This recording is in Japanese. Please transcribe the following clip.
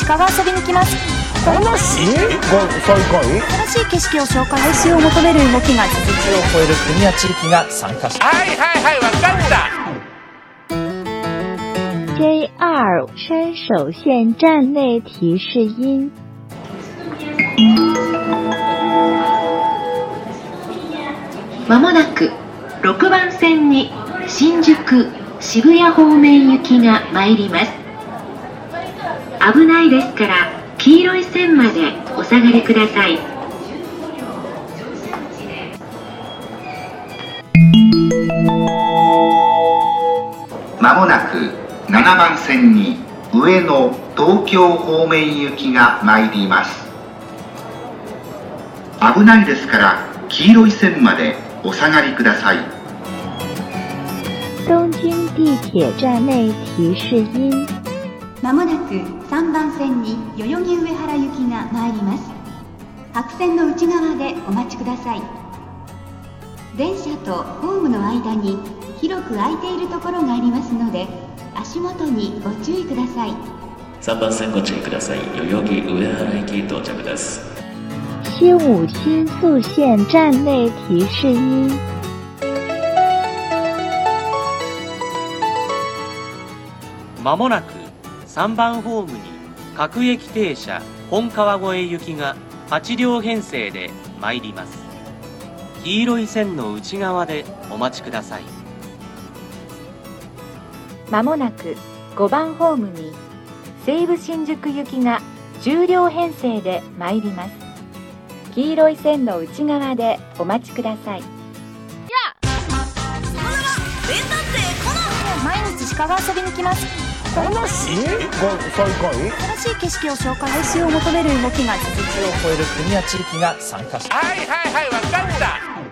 日鹿が遊びに来ます。楽しいが最下位新しい景色を紹介。廃止を求める動きが続きを超える国や地域が参加しはいはいはいわかった。JR 山手线站内提示音。まもなく6番線に新宿渋谷方面行きが参ります危ないですから黄色い線までお下がりください。まもなく7番線に上野東京方面行きが参ります。危ないですから黄色い線までお下がりください。东京地铁站内提示音。まもなく3番線に代々木上原行きが参ります。白線の内側でお待ちください。電車とホームの間に広く空いているところがありますので足元にご注意ください。3番線ご注意ください。代々木上原駅到着です。新武新宿线站内提示音。まもなく3番ホームに各駅停車本川越行きが8両編成で参ります。黄色い線の内側でお待ちください。まもなく5番ホームに西武新宿行きが10両編成で参ります。黄色い線の内側でお待ちください。毎日鹿が遊びに来ます。楽しいが最下位新しい景色を紹介。廃止を求める動きが続きを超える国や地域が参加しはいはいはいわ